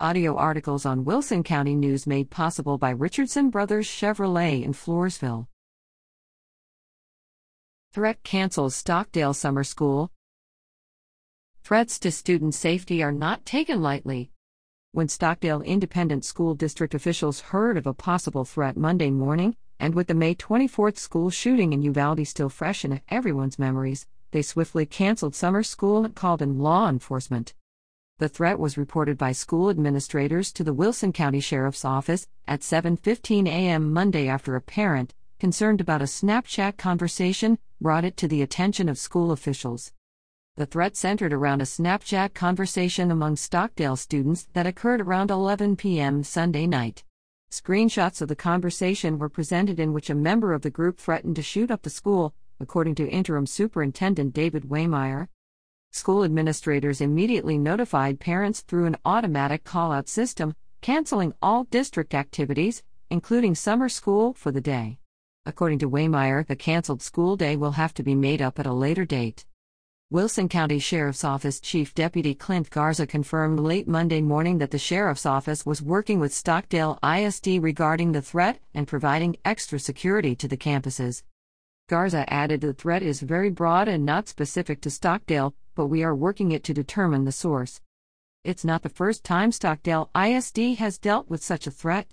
Audio articles on Wilson County News made possible by Richardson Brothers Chevrolet in Floresville. Threat cancels Stockdale Summer School. Threats to student safety are not taken lightly. When Stockdale Independent School District officials heard of a possible threat Monday morning, and with the May 24th school shooting in Uvalde still fresh in everyone's memories, they swiftly canceled summer school and called in law enforcement. The threat was reported by school administrators to the Wilson County Sheriff's Office at 7:15 a.m. Monday after a parent, concerned about a Snapchat conversation, brought it to the attention of school officials. The threat centered around a Snapchat conversation among Stockdale students that occurred around 11 p.m. Sunday night. Screenshots of the conversation were presented in which a member of the group threatened to shoot up the school, according to Interim Superintendent David Waymeyer. School administrators immediately notified parents through an automatic call out system, canceling all district activities, including summer school, for the day. According to Waymeyer, the canceled school day will have to be made up at a later date. Wilson County Sheriff's Office Chief Deputy Clint Garza confirmed late Monday morning that the Sheriff's Office was working with Stockdale ISD regarding the threat and providing extra security to the campuses. Garza added the threat is very broad and not specific to Stockdale, but we are working it to determine the source. It's not the first time Stockdale ISD has dealt with such a threat.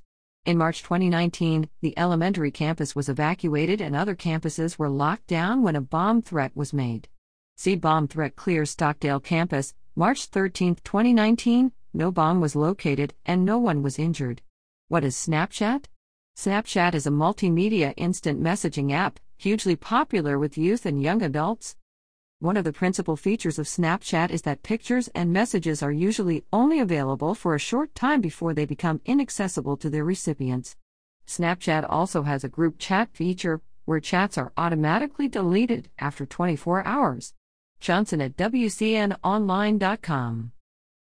In March 2019, the elementary campus was evacuated and other campuses were locked down when a bomb threat was made. See Bomb Threat Clears Stockdale Campus, March 13, 2019. No bomb was located and no one was injured. What is Snapchat? Snapchat is a multimedia instant messaging app, hugely popular with youth and young adults. One of the principal features of Snapchat is that pictures and messages are usually only available for a short time before they become inaccessible to their recipients. Snapchat also has a group chat feature where chats are automatically deleted after 24 hours. Johnson at WCNOnline.com